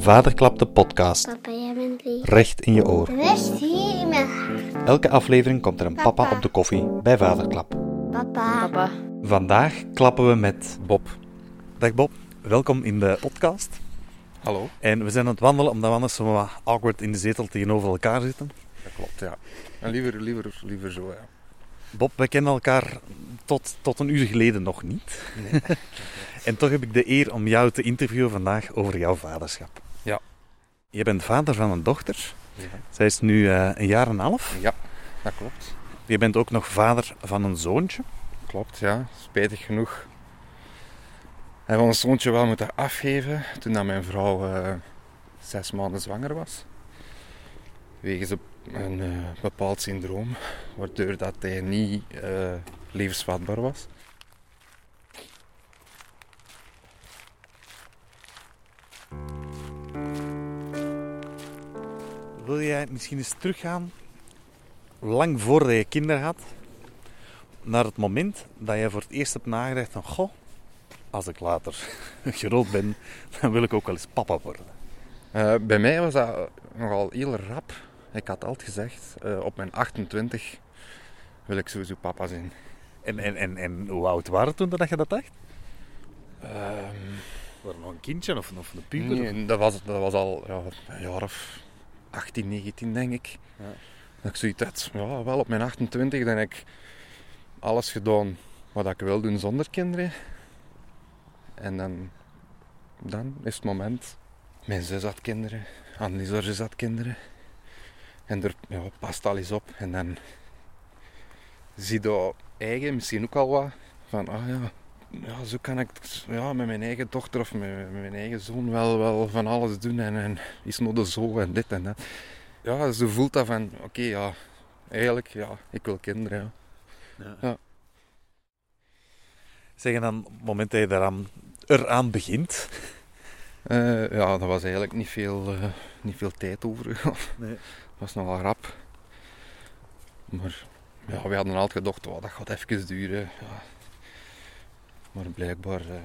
Vaderklap de podcast. Papa, jij bent lief. Recht in je oor. Hier in mijn hart. Elke aflevering komt er een papa Papa. op de koffie bij Vaderklap. Papa. Papa. Vandaag klappen we met Bob. Dag Bob, welkom in de podcast. Hallo. En we zijn aan het wandelen omdat we anders zo wat awkward in de zetel tegenover elkaar zitten. Dat klopt, ja. En liever, liever, liever zo, ja. Bob, wij kennen elkaar tot, tot een uur geleden nog niet. en toch heb ik de eer om jou te interviewen vandaag over jouw vaderschap. Je bent vader van een dochter. Ja, Zij is nu eh, een jaar en een half. ja dat klopt. Je bent ook nog vader van een zoontje. Klopt, ja. Spijtig genoeg hebben we ons zoontje wel moeten afgeven toen dat mijn vrouw eh, zes maanden zwanger was. Wegens een, eh, bepaald syndroom, waardoor dat hij niet levensvatbaar was. Wil jij misschien eens teruggaan, lang voordat je kinderen had, naar het moment dat je voor het eerst hebt nagedacht van, goh, als ik later groot ben, dan wil ik ook wel eens papa worden. Eh, bij mij was dat nogal heel rap. Ik had altijd gezegd, eh, op mijn 28 wil ik sowieso papa zijn. En, en, en, en hoe oud waren toen dat je dat dacht? Ehm, Waren we nog een kindje of, of een puber? Nee, dat was, dat was al ja, een jaar of 18, 19 denk ik. Ja. Dat ik zoiets had, ja, wel op mijn 28 dan heb ik alles gedaan wat ik wil doen zonder kinderen. En dan, dan is het moment. Mijn zus had kinderen, Annelies haar zus had kinderen. En er ja, past al eens op. En dan zie je eigen misschien ook al wat van, ah ja, ja, zo kan ik ja, met mijn eigen dochter of met, mijn eigen zoon wel, wel van alles doen. En, en is nog de zo en dit en dat. Ja, ze voelt dat van, oké, ja, eigenlijk, ja, ik wil kinderen. Ja. Ja. Zeg, en dan op het moment dat je daaraan, eraan begint, Eh, ja, dat was eigenlijk niet veel, eh, niet veel tijd over. Nee. Dat was nogal rap. Maar ja, we hadden altijd gedacht, oh, dat gaat even duren. Ja. Maar blijkbaar eh,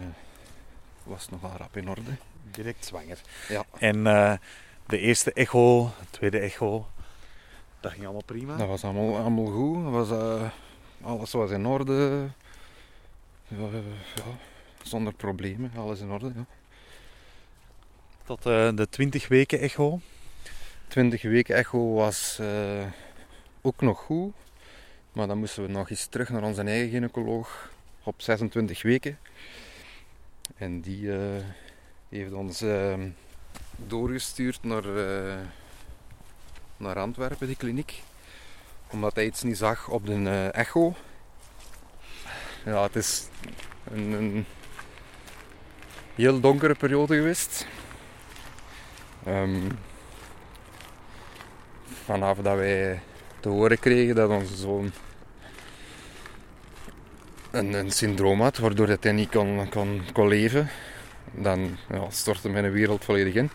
was het nogal rap in orde. direct zwanger. Ja. En eh, de eerste echo, de tweede echo, dat ging allemaal prima. Dat was allemaal, allemaal goed. Dat was, eh, alles was in orde. Ja, ja, zonder problemen, alles in orde. Ja. Tot de 20 weken echo. 20 weken echo was ook nog goed. Maar dan moesten we nog eens terug naar onze eigen gynaecoloog op 26 weken. En die eh, heeft ons eh, doorgestuurd naar, eh, naar Antwerpen, die kliniek. Omdat hij iets niet zag op de eh, echo. Ja, het is een, een heel donkere periode geweest. Ehm, vanaf dat wij te horen kregen dat onze zoon een, een syndroom had, waardoor dat hij niet kon, kon, kon leven, dan ja, stortte mijn wereld volledig in.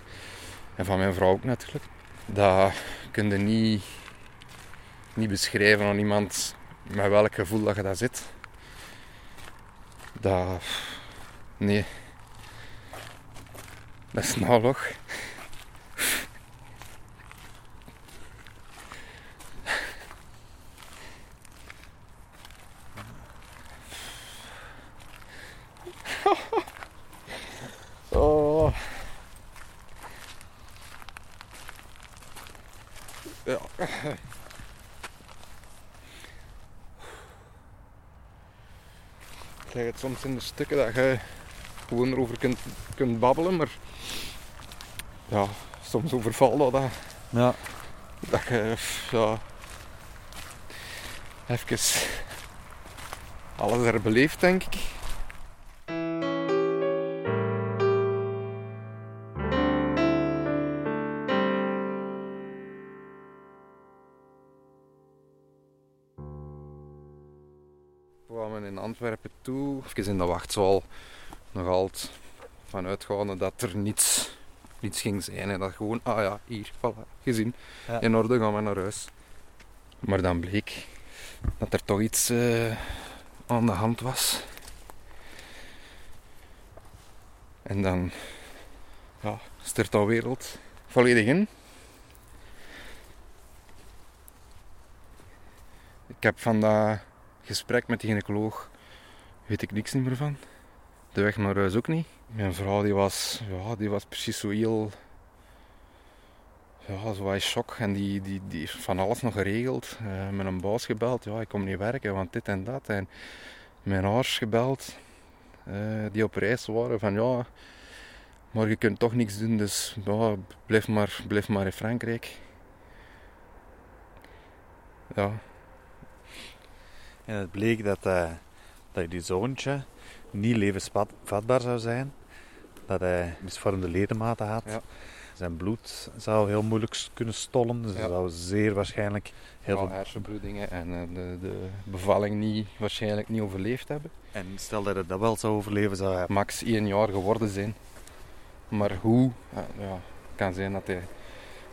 En van mijn vrouw ook natuurlijk. Dat kun je niet, niet beschrijven aan iemand met welk gevoel dat je daar zit. Dat... Nee. Dat is nou nog. Oh. Ja. In de stukken dat je gewoon erover kunt, kunt babbelen, maar ja, soms overvalt dat, dat, Ja. dat je ja, even alles herbeleeft, denk ik. Toe, even in de wachtzaal, nog altijd vanuitgaande dat er niets, niets ging zijn. En dat gewoon, ah ja, hier, voilà, gezien, Ja. in orde, gaan we naar huis. Maar dan bleek dat er toch iets eh, aan de hand was. En dan ja, stort de wereld volledig in. Ik heb van dat gesprek met die gynaecoloog weet ik niks meer van. De weg naar huis ook niet. Mijn vrouw die was, ja, die was precies zo heel... Ja, zo in shock. En die, die, die heeft van alles nog geregeld. Eh, met een baas gebeld. Ja, ik kom niet werken, want dit en dat. En mijn ouders gebeld. eh, die op reis waren. Van ja, maar je kunt toch niks doen. Dus ja, blijf, maar, blijf maar in Frankrijk. Ja, En het bleek dat, eh, dat je zoontje niet levensvatbaar zou zijn. Dat hij misvormde ledematen had. Ja. Zijn bloed zou heel moeilijk kunnen stollen. Dus Ja. hij zou zeer waarschijnlijk heel veel... hersenbloedingen en eh, de, de bevalling niet, waarschijnlijk niet overleefd hebben. En stel dat hij dat wel zou overleven, zou hij... Max één jaar geworden zijn. Maar hoe? Ja, het kan zijn dat hij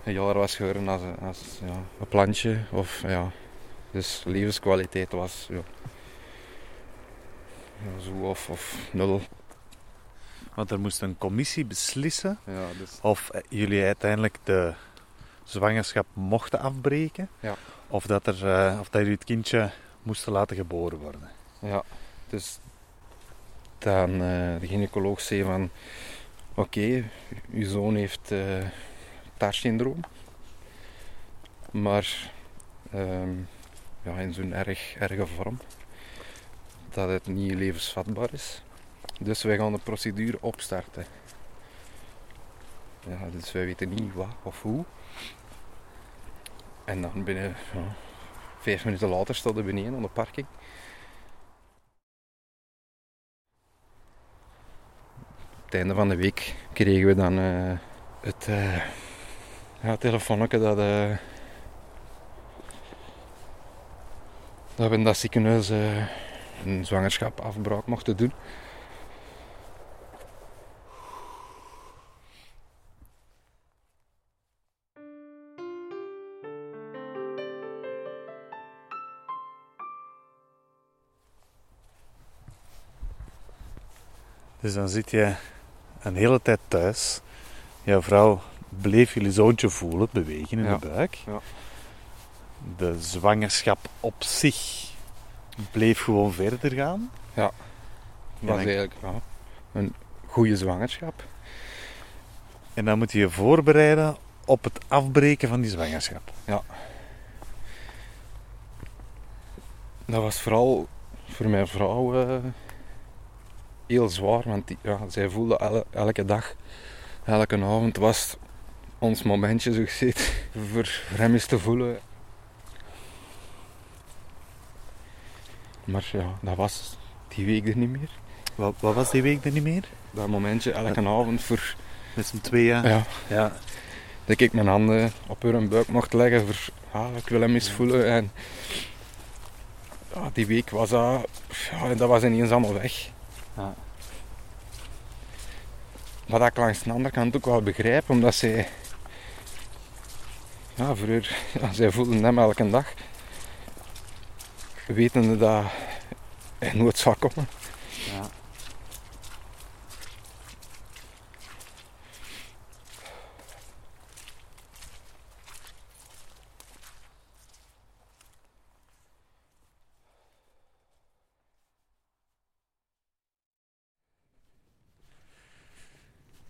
een jaar was geworden als, een- als ja, een plantje. Of, ja. Dus levenskwaliteit was ja, zo of, of nul. Want er moest een commissie beslissen Ja, dus, of eh, jullie uiteindelijk de zwangerschap mochten afbreken. Ja. Of dat, er, eh, of dat jullie het kindje moesten laten geboren worden. ja, dus dan eh, de gynaecoloog zei van oké, uw zoon heeft eh TAR-syndroom. Maar ehm, ja, in zo'n erg erge vorm dat het niet levensvatbaar is. Dus wij gaan de procedure opstarten. Ja, dus wij weten niet wat of hoe. En dan binnen ja, vijf minuten later staat er beneden aan de parking. Op het einde van de week kregen we dan eh, het eh ja, dat, eh, dat we in dat ziekenhuis een zwangerschap afbraak mochten doen. Dus dan zit je een hele tijd thuis. Jouw vrouw bleef jullie zoontje voelen, bewegen in Ja. de buik. Ja. De zwangerschap op zich bleef gewoon verder gaan. Het was dan- eigenlijk ja, een goede zwangerschap. En dan moet je je voorbereiden op het afbreken van die zwangerschap. Dat was vooral voor mijn vrouw eh, heel zwaar, want die, ja, zij voelde elke dag, elke avond was ons momentje zo gezegd voor, voor hem eens te voelen. Maar ja, dat was die week er niet meer. Wat, wat was die week er niet meer? Dat momentje elke avond voor, Met z'n tweeën. ja, Ja. dat ik mijn handen op haar buik mocht leggen voor, ah, ik wil hem eens voelen. En ja, die week was dat, ja, dat was ineens allemaal weg. Ja. Wat ik langs de andere kant ook wel begrijp, omdat zij, ja, voor haar, ja, zij voelde hem elke dag, wetende dat hij nooit zou komen. Ja.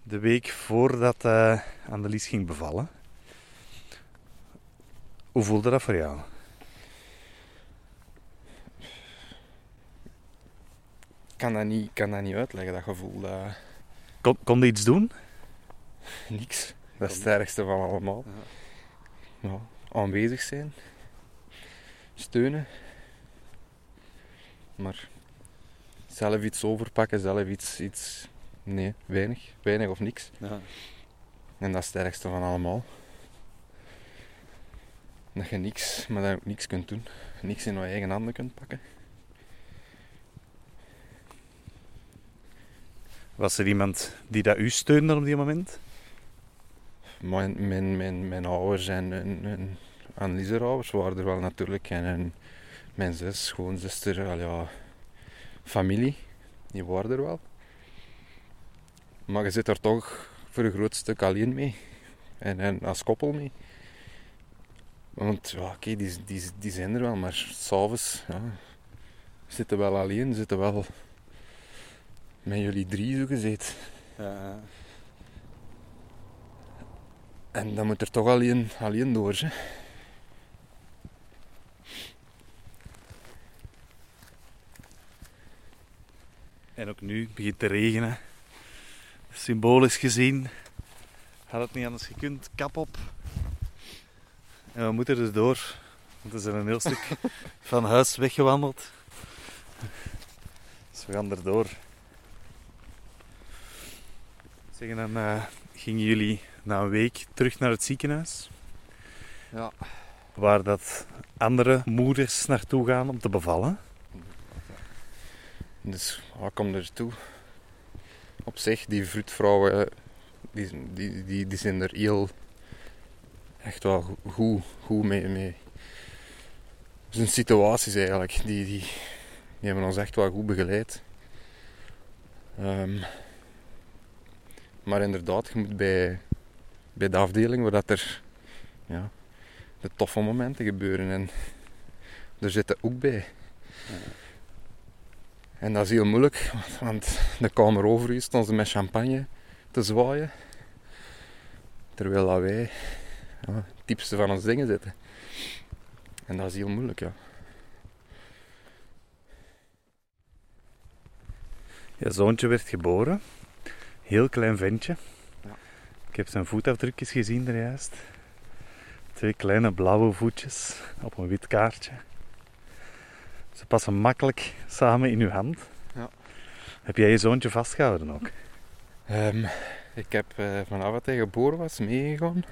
De week voordat eh Annelies ging bevallen. Hoe voelde dat voor jou? Kan dat niet, kan dat niet uitleggen, dat gevoel. Dat, Kon, kon je iets doen? niks. Dat is het ergste van allemaal. Ja, aanwezig zijn. Steunen. Maar zelf iets overpakken, zelf iets, iets... Nee, weinig. Weinig of niks. Ja. En dat is het ergste van allemaal. Dat je niks, maar dat je ook niks kunt doen. Niks in je eigen handen kunt pakken. Was er iemand die dat u steunde op die moment? Mijn, mijn, mijn, ouders en, en, en ouders waren er wel natuurlijk. En, mijn zus, schoonzuster, al ja, familie, die waren er wel. Maar je zit er toch voor een groot stuk alleen mee. En, en als koppel mee. Want ja, oké, die zijn er wel, maar s'avonds ja, zitten wel alleen, zitten wel met jullie drie zo gezeten. Ja. En dan moet er toch alleen, alleen door. Hè. En ook nu het begint te regenen. Symbolisch gezien had het niet anders gekund. Kap op. En we moeten er door. Want we zijn een heel stuk van huis weggewandeld. Dus we gaan erdoor. Zeggen dan eh, gingen jullie na een week terug naar het ziekenhuis. Ja. Waar dat andere moeders naartoe gaan om te bevallen. Dus wat komt er toe? Op zich, die vroedvrouwen, die, die, die, die zijn er heel echt wel go- goed, goed mee, mee. Zijn situaties eigenlijk, die, die, die hebben ons echt wel goed begeleid. Ehm, maar inderdaad, je moet bij, bij de afdeling waar dat er ja, de toffe momenten gebeuren en er zitten ook bij. En dat is heel moeilijk, want- de kamer over u stond ze met champagne te zwaaien. Terwijl dat wij ja, het diepste van ons dingen zitten. En dat is heel moeilijk, ja. Je zoontje werd geboren. Heel klein ventje. Ja. Ik heb zijn voetafdrukjes gezien er juist. Twee kleine blauwe voetjes op een wit kaartje. Ze passen makkelijk samen in uw hand. Ja. Heb jij je zoontje vastgehouden ook? Ehm, ik heb eh, vanaf dat hij geboren was meegegaan.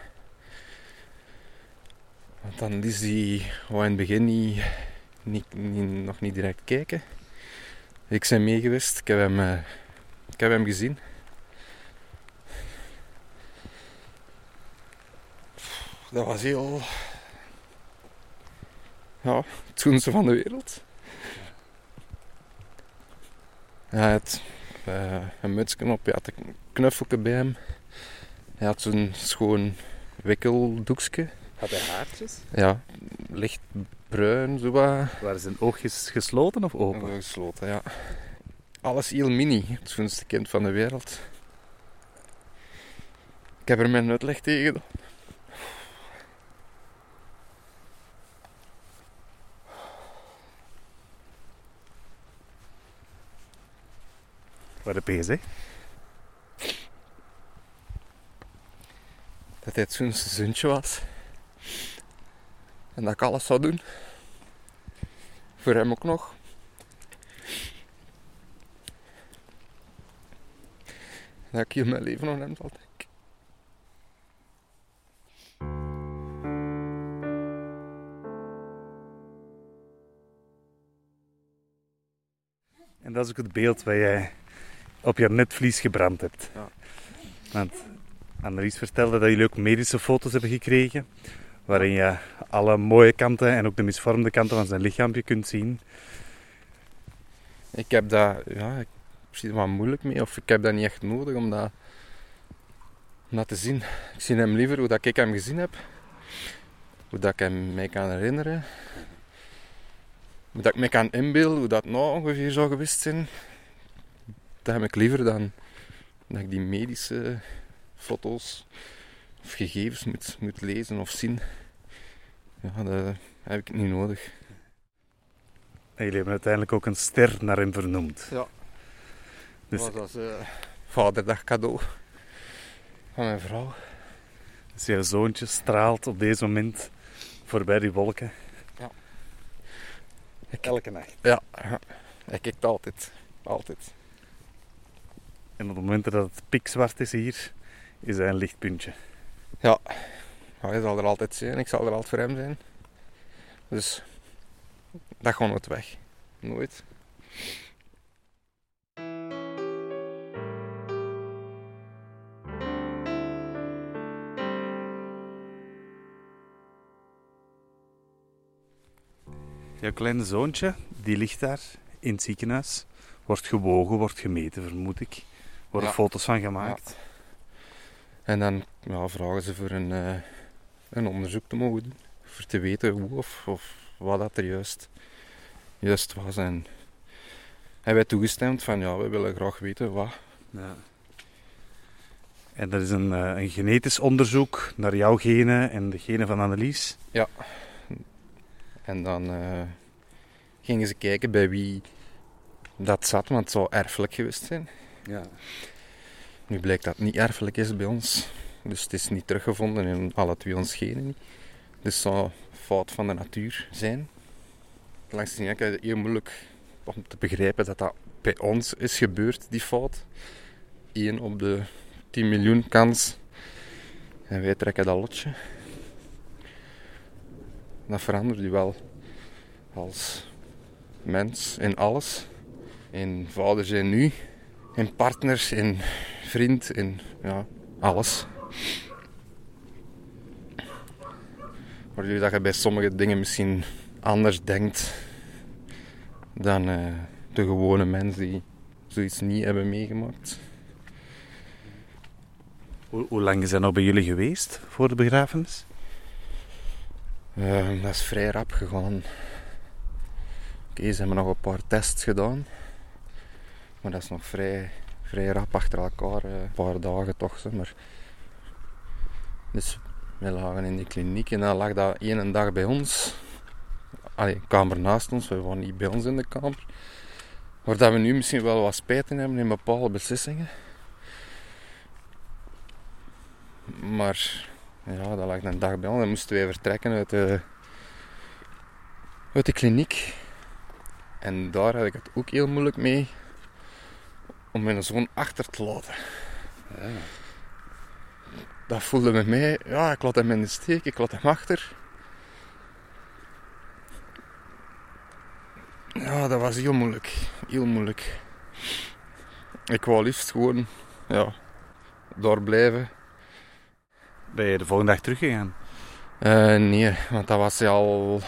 Want dan is hij wou in het begin niet, niet, niet- nog niet direct kijken. Ik ben mee geweest, ik heb hem, eh, ik heb hem gezien. Dat was heel. Ja, het schoonste van de wereld. Hij had eh, een mutsje op, hij had een knuffelke bij hem. Hij had zo'n schoon wikkeldoekje. Had hij haartjes? Ja, licht bruin, zo wat. Waren zijn oogjes gesloten of open? Gesloten, ja. Alles heel mini. Het schoonste kind van de wereld. Ik heb er mijn uitleg tegen. gedaan. Je gezegd? Dat hij het schoonste zoontje was. En dat ik alles zou doen. Voor hem ook nog. Dat ik heel mijn leven aan hem zal denken. En dat is ook het beeld wat jij op je netvlies gebrand hebt. Ja. Want Annelies vertelde dat jullie ook medische foto's hebben gekregen. Waarin je alle mooie kanten en ook de misvormde kanten van zijn lichaampje kunt zien. Ik heb dat, ja, ik zie er wat moeilijk mee, of ik heb dat niet echt nodig om dat, om dat te zien. Ik zie hem liever hoe dat ik hem gezien heb, hoe dat ik hem mij kan herinneren, hoe dat ik me kan inbeelden, hoe dat nou ongeveer zou geweest zijn. Dat heb ik liever dan dat ik die medische foto's of gegevens moet, moet lezen of zien. Ja, dat heb ik niet nodig. En jullie hebben uiteindelijk ook een ster naar hem vernoemd. Ja. Dus, was als eh, vaderdag cadeau van mijn vrouw. dus jouw zoontje straalt op deze moment voorbij die wolken. Ja. Elke nacht. Ja, ja. hij kijkt altijd. Altijd. En op het moment dat het pikzwart is hier, is hij een lichtpuntje. Ja, hij zal er altijd zijn. Ik zal er altijd voor hem zijn. Dus dat gaat nooit weg. Nooit. Jouw kleine zoontje, die ligt daar in het ziekenhuis. Wordt gewogen, wordt gemeten, vermoed ik. Worden Ja. foto's van gemaakt. En dan ja, vragen ze voor een, eh, een onderzoek te mogen doen. Voor te weten hoe of, of wat dat er juist, juist was. En hebben wij toegestemd van ja, we willen graag weten wat. Ja. En dat is een, eh, een genetisch onderzoek naar jouw genen en de genen van Annelies. En dan eh, gingen ze kijken bij wie dat zat, want het zou erfelijk geweest zijn. Ja. Nu blijkt dat het niet erfelijk is bij ons. Dus het is niet teruggevonden in alle twee ons genen. Dus zou fout van de natuur zijn. Langs de ene heel moeilijk om te begrijpen dat dat bij ons is gebeurd, die fout. 1 op de 10 miljoen kans. En wij trekken dat lotje. Dat verandert u wel als mens in alles. In vader zijn nu, in partners, in vriend, in ja, alles. Waardoor dat je bij sommige dingen misschien anders denkt dan eh, de gewone mens die zoiets niet hebben meegemaakt. Hoe, hoe lang is dat nou bij jullie geweest voor de begrafenis? Eh, dat is vrij rap gegaan. Oké, ze hebben nog een paar tests gedaan. Maar dat is nog vrij, vrij rap achter elkaar. eh, Een paar dagen toch. Maar. Dus we lagen in die kliniek en dan lag dat één dag bij ons. Allee, kamer naast ons. We waren niet bij ons in de kamer. Waar we nu misschien wel wat spijt in hebben in bepaalde beslissingen. Maar ja, dat lag een dag bij ons. Dan moesten wij vertrekken uit de, uit de kliniek. En daar had ik het ook heel moeilijk mee om mijn zoon achter te laten. Dat voelde met mij, ja, ik laat hem in de steek, ik laat hem achter. Ja, dat was heel moeilijk. Heel moeilijk. Ik wou liefst gewoon, ja, daar blijven. Ben je de volgende dag teruggegaan? Eh, nee, want dat was hij al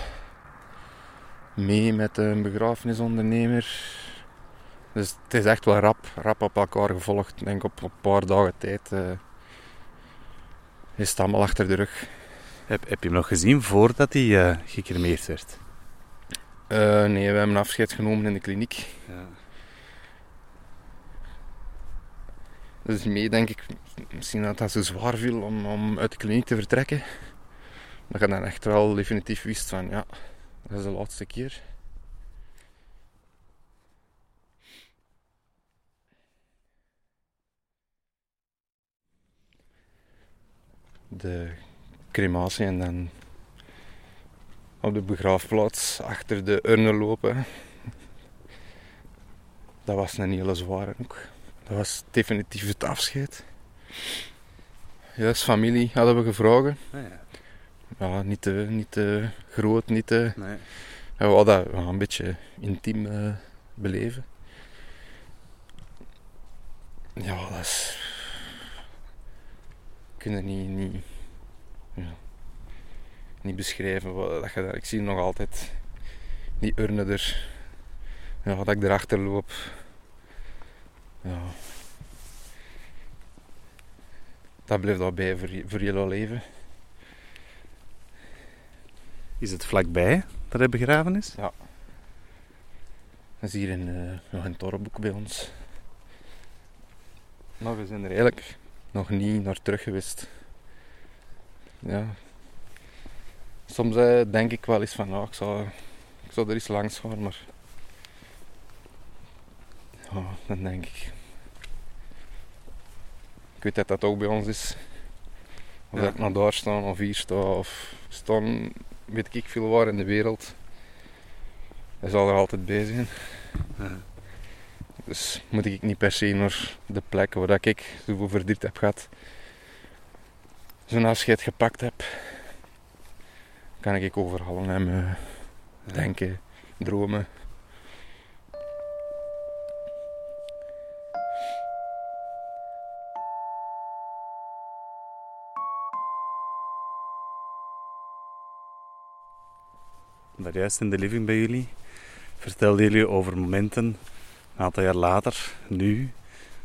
mee met een begrafenisondernemer. Dus het is echt wel rap, rap op elkaar gevolgd. Ik denk op een paar dagen tijd eh, is het allemaal achter de rug. Heb, heb je hem nog gezien voordat hij eh, gecremeerd werd? Eh, nee, we hebben afscheid genomen in de kliniek. Ja. Dus mee denk ik misschien dat dat zo zwaar viel om, om uit de kliniek te vertrekken. Dat je dan echt wel definitief wist van ja, dat is de laatste keer. De crematie en dan op de begraafplaats achter de urne lopen. Dat was een hele zware ook. Dat was definitief het afscheid. Juist, familie hadden we gevraagd. Ah, ja. Ja, niet te, niet te groot, niet te... Nee. Ja, we hadden dat een beetje intiem eh, beleven. Ja, dat is... Kunnen niet, niet, ja, niet beschrijven. Wat, dat je daar, ik zie nog altijd die urne er. Ja, dat ik erachter loop. Ja. Dat blijft al bij voor, je- voor je leven. Is het vlakbij dat hij begraven is? Dat is hier in, eh nog in Torreboek bij ons. Maar we zijn er eigenlijk nog niet naar terug geweest. Ja. Soms eh, denk ik wel eens van, nou, ik zou, ik zou er eens langs gaan, maar... Ja, dan denk ik... Ik weet dat dat ook bij ons is. Of Ja. dat ik naar daar sta, of hier sta, of staan, weet ik veel waar in de wereld. Hij zal er altijd bij zijn. Ja. Dus moet ik niet per se naar de plek waar ik zoveel verdriet heb gehad. Zo'n afscheid gepakt heb. Kan ik overal eh, Ja. denken, dromen. Daar juist in de living bij jullie vertelden jullie over momenten, een aantal jaar later, nu,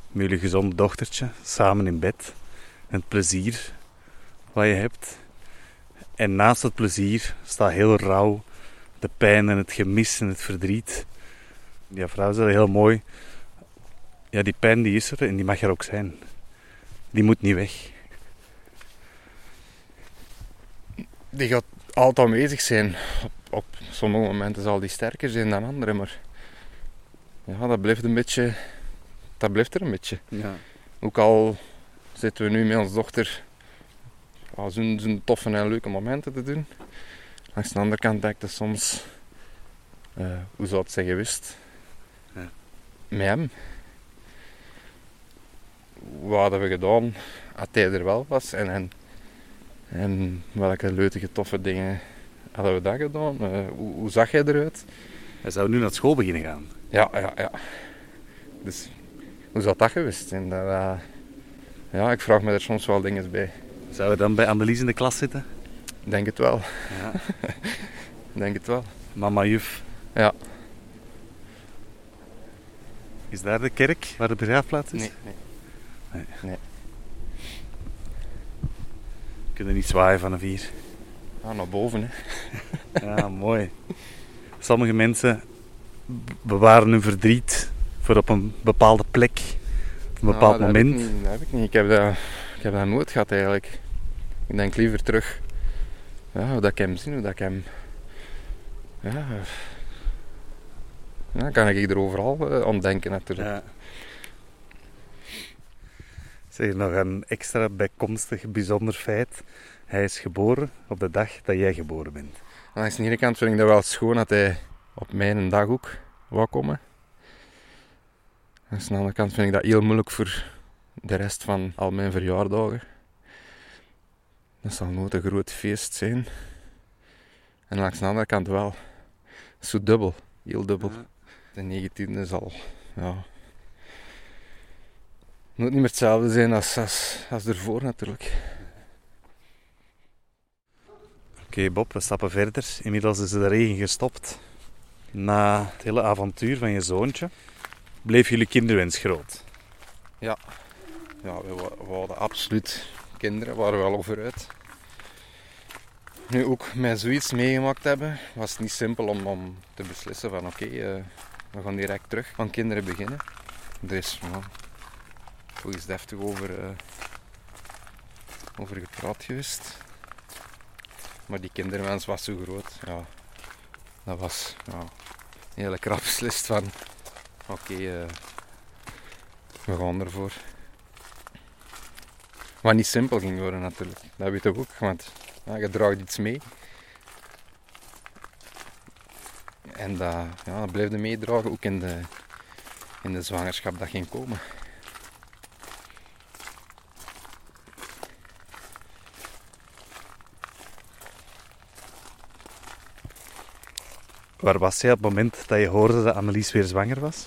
met jullie gezonde dochtertje, samen in bed. het plezier wat je hebt. En naast het plezier staat heel rauw de pijn en het gemis en het verdriet. Die vrouw zei heel mooi. Ja, die pijn die is er en die mag er ook zijn. Die moet niet weg. Die gaat altijd aanwezig zijn. Op, op sommige momenten zal die sterker zijn dan andere, maar ja, dat blijft een beetje, dat blijft er een beetje. Ja. Ook al zitten we nu met onze dochter ja, zo'n toffe en leuke momenten te doen. Langs de andere kant denk ik soms, eh, hoe zou het zijn geweest? Ja. Met hem. Wat hadden we gedaan als hij er wel was? En, en, en welke leuke, toffe dingen hadden we dat gedaan? Eh, hoe, hoe zag jij eruit? Hij zou nu naar school beginnen gaan. Ja, ja, ja. Dus hoe zou dat geweest zijn? Dat, eh, ja, ik vraag me er soms wel dingen bij. Zou hij dan bij Annelies in de klas zitten? Denk het wel. Ja. Denk het wel. Mama juf. Ja. Is daar de kerk waar de begraafplaats is? Nee, nee. Kunnen niet zwaaien van een vier. Ah, naar boven, hè. Ja, mooi. Sommige mensen bewaren hun verdriet voor op een bepaalde plek, op een bepaald Nou, dat moment. Heb ik, niet, dat heb ik niet. Ik heb dat, ik heb dat nooit gehad eigenlijk. Ik denk liever terug. Ja, hoe dat ik hem zie, hoe dat ik hem. Ja. Ja, dan kan ik er overal eh, aan denken natuurlijk. Ja. Zeg nog een extra bijkomstig bijzonder feit. Hij is geboren op de dag dat jij geboren bent. Langs de ene kant vind ik dat wel schoon dat hij op mijn dag ook wou komen. Langs de andere kant vind ik dat heel moeilijk voor de rest van al mijn verjaardagen. Dat zal nooit een groot feest zijn. En langs de andere kant wel. Zo dubbel, heel dubbel. De 19e is al, ja... Moet niet meer hetzelfde zijn als, als, als ervoor natuurlijk. Oké Bob, we stappen verder. Inmiddels is de regen gestopt. Na het hele avontuur van je zoontje bleef jullie kinderwens groot. Ja, wa- we hadden absoluut kinderen, waren we wel over uit. Nu ook met zoiets meegemaakt hebben, was het niet simpel om, om te beslissen van oké, eh, we gaan direct terug aan kinderen beginnen. Er is ja, toch eens deftig over, eh, over gepraat geweest. Maar die kinderwens was zo groot, ja. Dat was ja, een hele krap beslist van oké, eh, we gaan ervoor. Wat niet simpel ging worden natuurlijk. Dat weet ik ook, want je draagt iets mee. En dat, ja, dat blijft meedragen ook in de, in de zwangerschap dat ging komen. Waar was jij op het moment dat je hoorde dat Annelies weer zwanger was?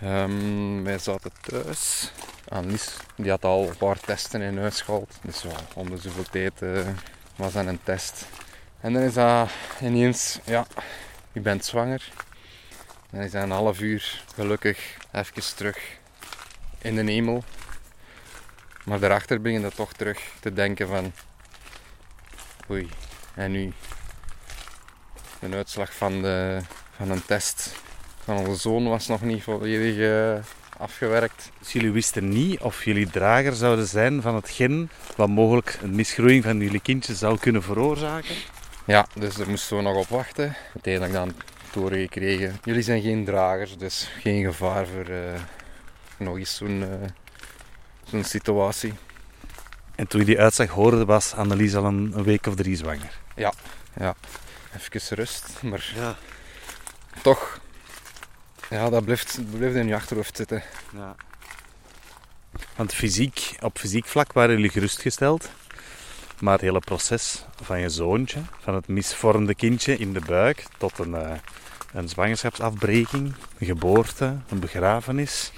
Ehm, wij zaten thuis. Annelies die had al een paar testen in huis gehaald. Dus ja, om de zoveel tijd eh, was dat een test. En dan is dat ineens, ja, je bent zwanger. Dan is dat een half uur gelukkig even terug in de hemel. Maar daarachter begin je toch terug te denken van... Oei, en nu? De uitslag van, de, van een test van onze zoon was nog niet volledig eh, afgewerkt. Dus jullie wisten niet of jullie drager zouden zijn van het gen wat mogelijk een misgroeiing van jullie kindje zou kunnen veroorzaken. Ja, dus daar moesten we nog op wachten. Uiteindelijk dan doorgekregen. Jullie zijn geen dragers, dus geen gevaar voor eh, nog eens zo'n eh, zo'n situatie. En toen je die uitslag hoorde, was Annelies al een, een week of drie zwanger. Even rust, maar Ja. toch, ja, dat blijft, blijft in je achterhoofd zitten. ja. Want fysiek, op fysiek vlak waren jullie gerustgesteld. Maar het hele proces van je zoontje, van het misvormde kindje in de buik tot een, eh, een zwangerschapsafbreking, een geboorte, een begrafenis,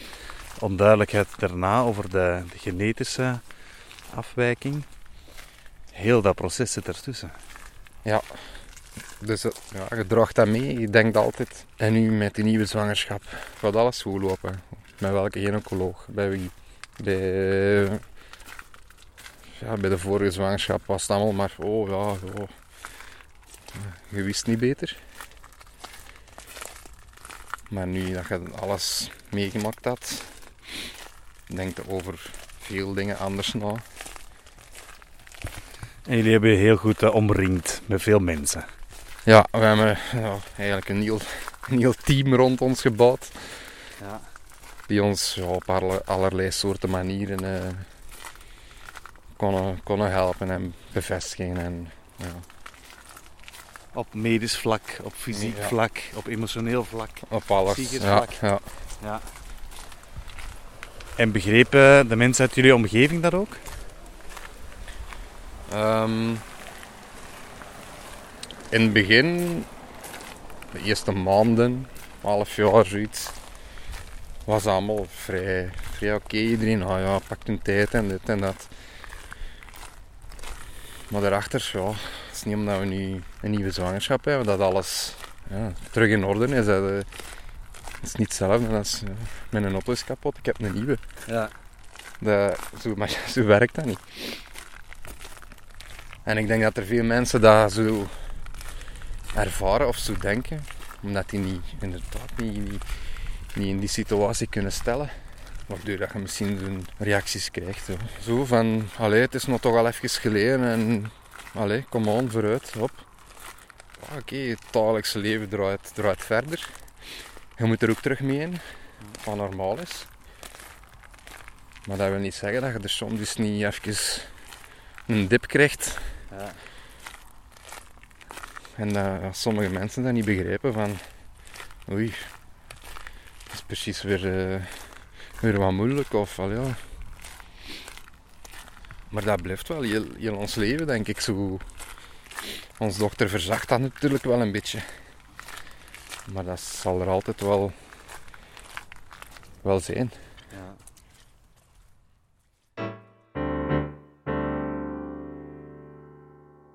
onduidelijkheid daarna over de, de genetische afwijking. Heel dat proces zit ertussen. Dus eh, ja, je draagt dat mee, je denkt altijd. En nu met die nieuwe zwangerschap gaat alles goed lopen. Met welke gynaecoloog, bij wie. Bij, ja, bij de vorige zwangerschap was het allemaal maar, oh ja, ja. je wist niet beter. Maar nu dat je alles meegemaakt had, denk je over veel dingen anders na. En jullie hebben je heel goed eh, omringd met veel mensen. Ja, we hebben ja, eigenlijk een heel, een heel team rond ons gebouwd. Ja. Die ons ja, op alle- allerlei soorten manieren eh, konden, konden helpen en bevestigen. En, ja. Op medisch vlak, op fysiek Ja. vlak, op emotioneel vlak. Op alles. Psychisch Ja, vlak. ja. Ja. En begrepen de mensen uit jullie omgeving dat ook? Ehm, in het begin, de eerste maanden, half jaar zoiets, was het allemaal vrij, vrij oké. Iedereen, ah ja, pakt hun tijd en dit en dat. Maar daarachter, ja, het is niet omdat we nu een nieuwe zwangerschap hebben dat alles ja, terug in orde is. Dat, eh, het is niet hetzelfde als ja, mijn auto is kapot, ik heb een nieuwe. Ja. Dat, zo, maar zo werkt dat niet. En ik denk dat er veel mensen dat zo ervaren of zo denken, omdat die niet, inderdaad niet, niet, in die situatie kunnen stellen. Waardoor dat je misschien reacties krijgt. Zo, van, allee, het is nog toch al even geleden en allee, kom on, vooruit, hop. Oké, het dagelijkse leven draait, draait verder. Je moet er ook terug mee in, wat normaal is. Maar dat wil niet zeggen dat je er soms dus niet even een dip krijgt. Ja. En dat ja, sommige mensen dat niet begrijpen van... Oei, dat is precies weer, eh, weer wat moeilijk of al ja. Maar dat blijft wel heel ons leven, denk ik. Zo. Ons dochter verzacht dat natuurlijk wel een beetje. Maar dat zal er altijd wel, wel zijn. Ja.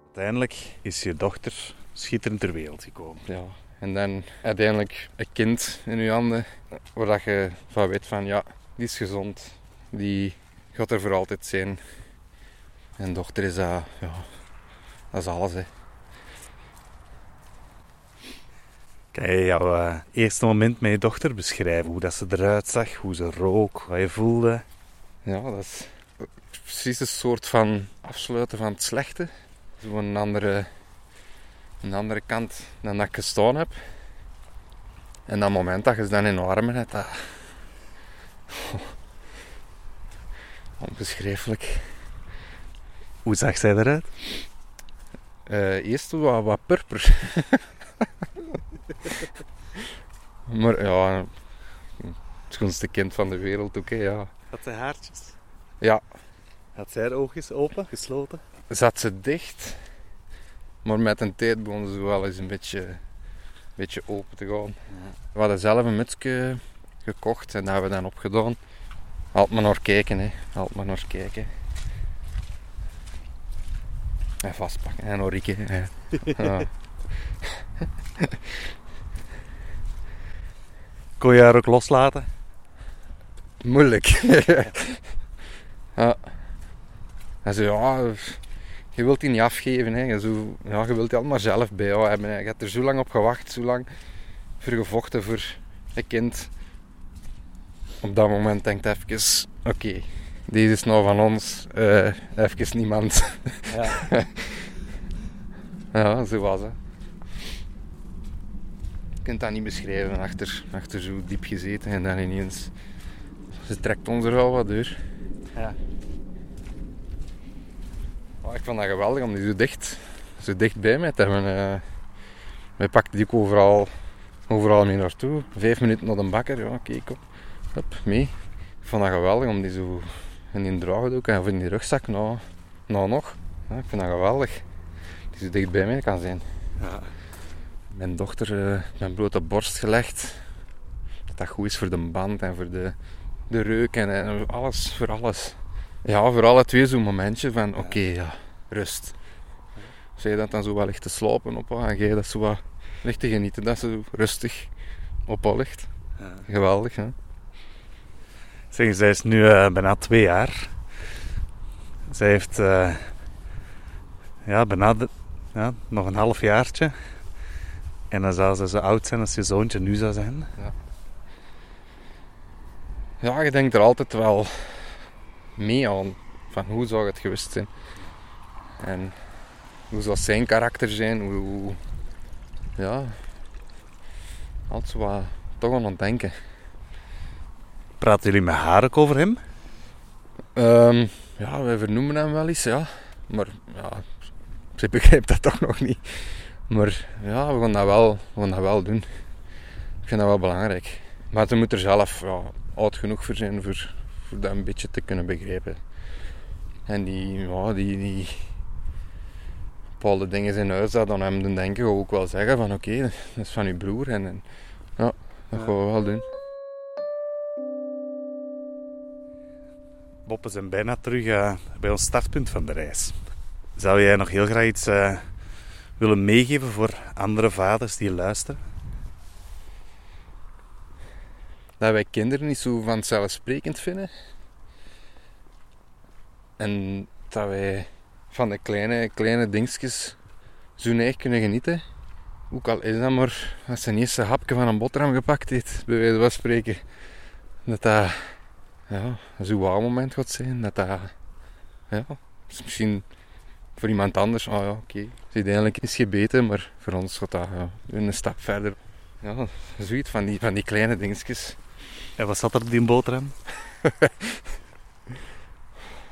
Uiteindelijk is je dochter schitterend ter wereld gekomen. Ja. En dan uiteindelijk een kind in je handen, waar dat je van weet van ja, die is gezond, die gaat er voor altijd zijn. En dochter is dat, ja, dat is alles hè. Kan je jouw eh, eerste moment met je dochter beschrijven? Hoe dat ze eruit zag, hoe ze rook, wat je voelde? Ja, dat is precies een soort van afsluiten van het slechte. Zo een andere, een andere kant dan dat ik gestaan heb. En dat moment dat je ze dan in armen hebt, dat... Onbeschrijfelijk. Hoe zag zij eruit? Eh, eerst wat, wat purper. maar ja, het schoonste kind van de wereld ook, hè, ja. Had zij haartjes? Ja. Had zij haar oogjes open, gesloten? zat ze dicht. Maar met een tijd begon ze wel eens een beetje, een beetje open te gaan. We hadden zelf een mutsje gekocht en dat hebben we dan opgedaan. Altijd maar naar kijken, hè. Altijd maar naar kijken. En vastpakken en orieken. hè. Ja. Kon je haar ook loslaten? Moeilijk. ja. Hij zei, ja, je wilt die niet afgeven. Hè. Je, zo, ja, je wilt die allemaal zelf bij jou hebben. hè. Je hebt er zo lang op gewacht, zo lang voor gevochten voor een kind. Op dat moment denkt even, oké, deze is nou van ons, eh even niemand. Ja. ja, zo was het. Je kunt dat niet beschrijven, achter, achter zo diep gezeten en dan ineens... Ze trekt ons er wel wat door. ja. Oh, ik vond dat geweldig om die zo dicht, zo dicht bij mij te hebben. eh. wij pakten die ook overal, overal mee naartoe. Vijf minuten naar de bakker, ja, oké, kom. Hup, mee. Ik vond dat geweldig om die zo in die draagdoek en of in die rugzak, nou, nou nog. Ja, ik vind dat geweldig. Die zo dicht bij mij kan zijn. Ja. Mijn dochter eh mijn blote borst gelegd. Dat dat goed is voor de band en voor de, de reuk en, en alles, voor alles. Ja, voor alle twee zo'n momentje van, oké, ja, rust. Zij dat dan zo wel ligt te slapen op en jij dat zo wat ligt te genieten. Dat ze zo rustig op haar ligt. Ja. Geweldig, hè? Zeg, zij is nu eh, bijna twee jaar. Zij heeft eh, ja, bijna de- ja, nog een half jaartje. En dan zou ze zo oud zijn als je zoontje nu zou zijn. Ja, je denkt er altijd wel mee aan. Van hoe zou het geweest zijn? En hoe zou zijn karakter zijn? Hoe, hoe- ja, altijd wat toch aan het denken. Praten jullie met haar ook over hem? Ehm, ja, wij vernoemen hem wel eens, ja. Maar ja, ze begrijpt dat toch nog niet. Maar ja, we gaan dat wel, we gaan dat wel doen. Ik vind dat wel belangrijk. Maar ze moet er zelf ja, oud genoeg voor zijn voor dat een beetje te kunnen begrijpen. En die, ja, die, die bepaalde dingen in huis dat aan hem doen denken, ook wel zeggen van oké, dat is van uw broer. En, en ja, dat gaan we wel doen. Bob, we zijn bijna terug eh, bij ons startpunt van de reis. Zou jij nog heel graag iets eh, willen meegeven voor andere vaders die luisteren? Dat wij kinderen niet zo vanzelfsprekend vinden. En dat wij van de kleine, kleine dingetjes zo neig kunnen genieten. Ook al is dat maar als ze een hapje van een boterham gepakt heeft, bij wijze van spreken. Dat dat ja, zo'n wauw moment gaat zijn. Dat dat ja, is misschien voor iemand anders, oh ja, oké, heeft eigenlijk is gebeten, maar voor ons gaat dat een stap verder. Ja, zoiets van die, van die kleine dingetjes. En wat zat er op die boterham?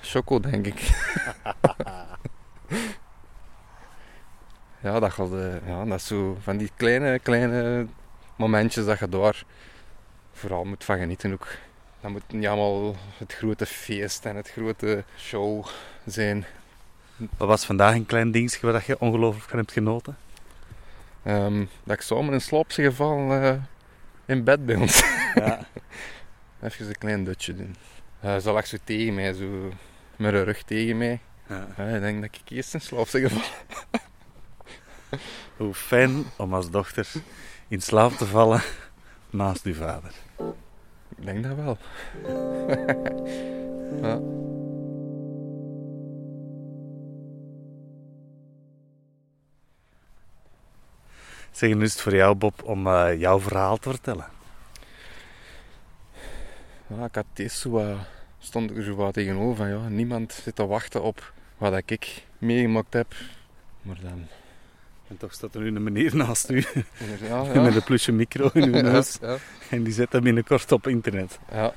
Choco, denk ik. ja, dat, gaat, eh, ja, dat is zo van die kleine, kleine momentjes dat je daar vooral moet van genieten ook. Dat moet niet allemaal het grote feest en het grote show zijn. Wat was vandaag een klein dingetje waar je ongelooflijk van hebt genoten? Ehm, dat ik zomaar in slaap gevallen eh, in bed bij ons. Ja. Even een klein dutje doen. Eh ze lag zo tegen mij, zo met haar rug tegen mij. ja. Ik denk dat ik eerst in slaap ben gevallen. Hoe fijn om als dochter in slaap te vallen naast uw vader. Ik denk dat wel. ja. Zeg, nu is het voor jou, Bob, om eh, jouw verhaal te vertellen. Ja, ik had deze zo wat, stond ik er zo wat tegenover van ja, niemand zit te wachten op wat dat ik meegemaakt heb. Maar dan, En toch staat er nu een meneer naast u ja, ja. met een plusje micro in uw neus. Ja, En die zet hem binnenkort op internet. ja.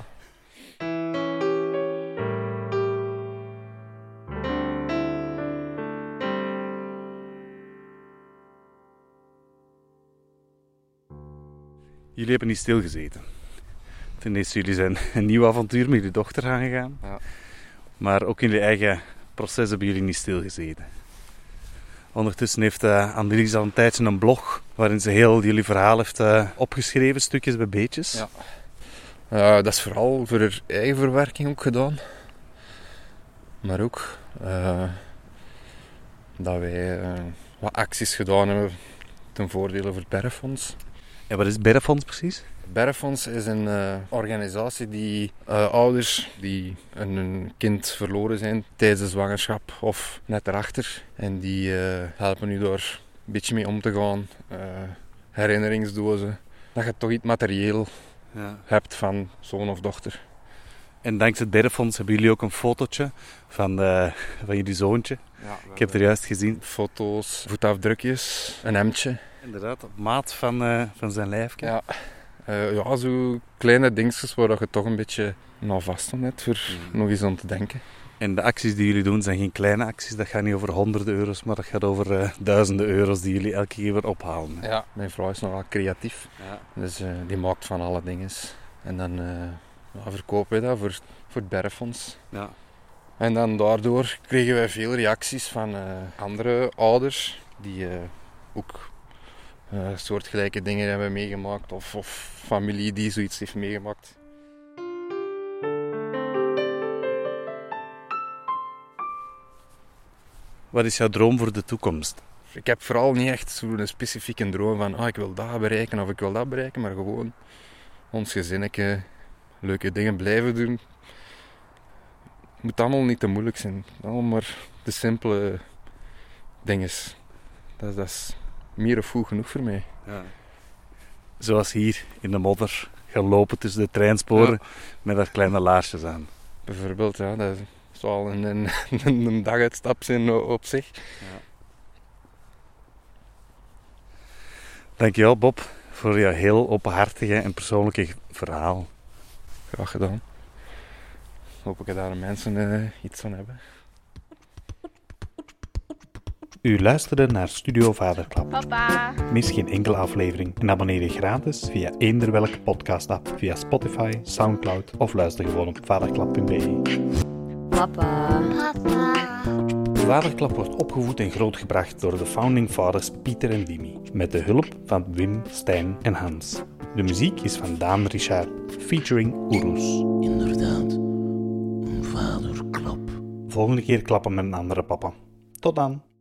Jullie hebben niet stilgezeten. Ten eerste, jullie zijn een nieuw avontuur met jullie dochter aangegaan. Ja. Maar ook in jullie eigen proces hebben jullie niet stilgezeten. Ondertussen heeft uh, Annelies al een tijdje een blog waarin ze heel jullie verhaal heeft eh, opgeschreven, stukjes bij beetjes. Ja. Dat is vooral voor haar eigen verwerking ook gedaan. Maar ook eh, dat wij wat acties gedaan hebben ten voordele voor het Berrefonds. En wat is Berrefonds precies? Berrefonds is een eh, organisatie die eh, ouders die een, een kind verloren zijn tijdens de zwangerschap of net erachter. En die eh, helpen nu door een beetje mee om te gaan. eh, herinneringsdozen. Dat je toch iets materieel Ja. hebt van zoon of dochter. En dankzij het Berrefonds hebben jullie ook een fotootje van, eh, van jullie zoontje. Ik heb het er juist gezien. foto's, voetafdrukjes, een hemdje. Inderdaad, op maat van, eh, van zijn lijfje. Ja. Eh, ja, zo kleine dingetjes waar je toch een beetje nou vast aan hebt voor Mhm. nog eens aan te denken. En de acties die jullie doen zijn geen kleine acties. Dat gaat niet over honderden euro's, maar dat gaat over eh, duizenden euro's die jullie elke keer weer ophalen. Ja. Mijn vrouw is nogal creatief, Ja. dus die maakt van alle dingen. En dan ja, verkopen we dat voor, voor het Berrefonds. Ja. En dan daardoor kregen wij veel reacties van andere ouders die ook eh, soortgelijke dingen hebben meegemaakt of, of familie die zoiets heeft meegemaakt. Wat is jouw droom voor de toekomst? Ik heb vooral niet echt zo'n specifieke droom van ah, ik wil dat bereiken of ik wil dat bereiken, maar gewoon ons gezinnetje leuke dingen blijven doen. moet allemaal niet te moeilijk zijn. Allemaal maar de simpele dingen. Dat, dat is meer of goed genoeg voor mij. Zoals hier in de modder, gelopen tussen de treinsporen met haar kleine laarsjes aan. Bijvoorbeeld, ja, dat zou al een, een, een daguitstap zijn op zich. Dankjewel Bob voor jouw heel openhartige en persoonlijke verhaal. Graag gedaan. Hoop ik dat daar mensen eh, iets van hebben. U luisterde naar Studio Vaderklap. Papa. Mis geen enkele aflevering en abonneer je gratis via eender welke podcast-app via Spotify, Soundcloud of luister gewoon op vaderklap.be. Papa. Papa. Vaderklap wordt opgevoed en grootgebracht door de founding fathers Pieter en Wimmy, met de hulp van Wim, Stijn en Hans. De muziek is van Daan Richard, featuring Oeroes. Inderdaad, een vaderklap. Volgende keer klappen met een andere papa. Tot dan!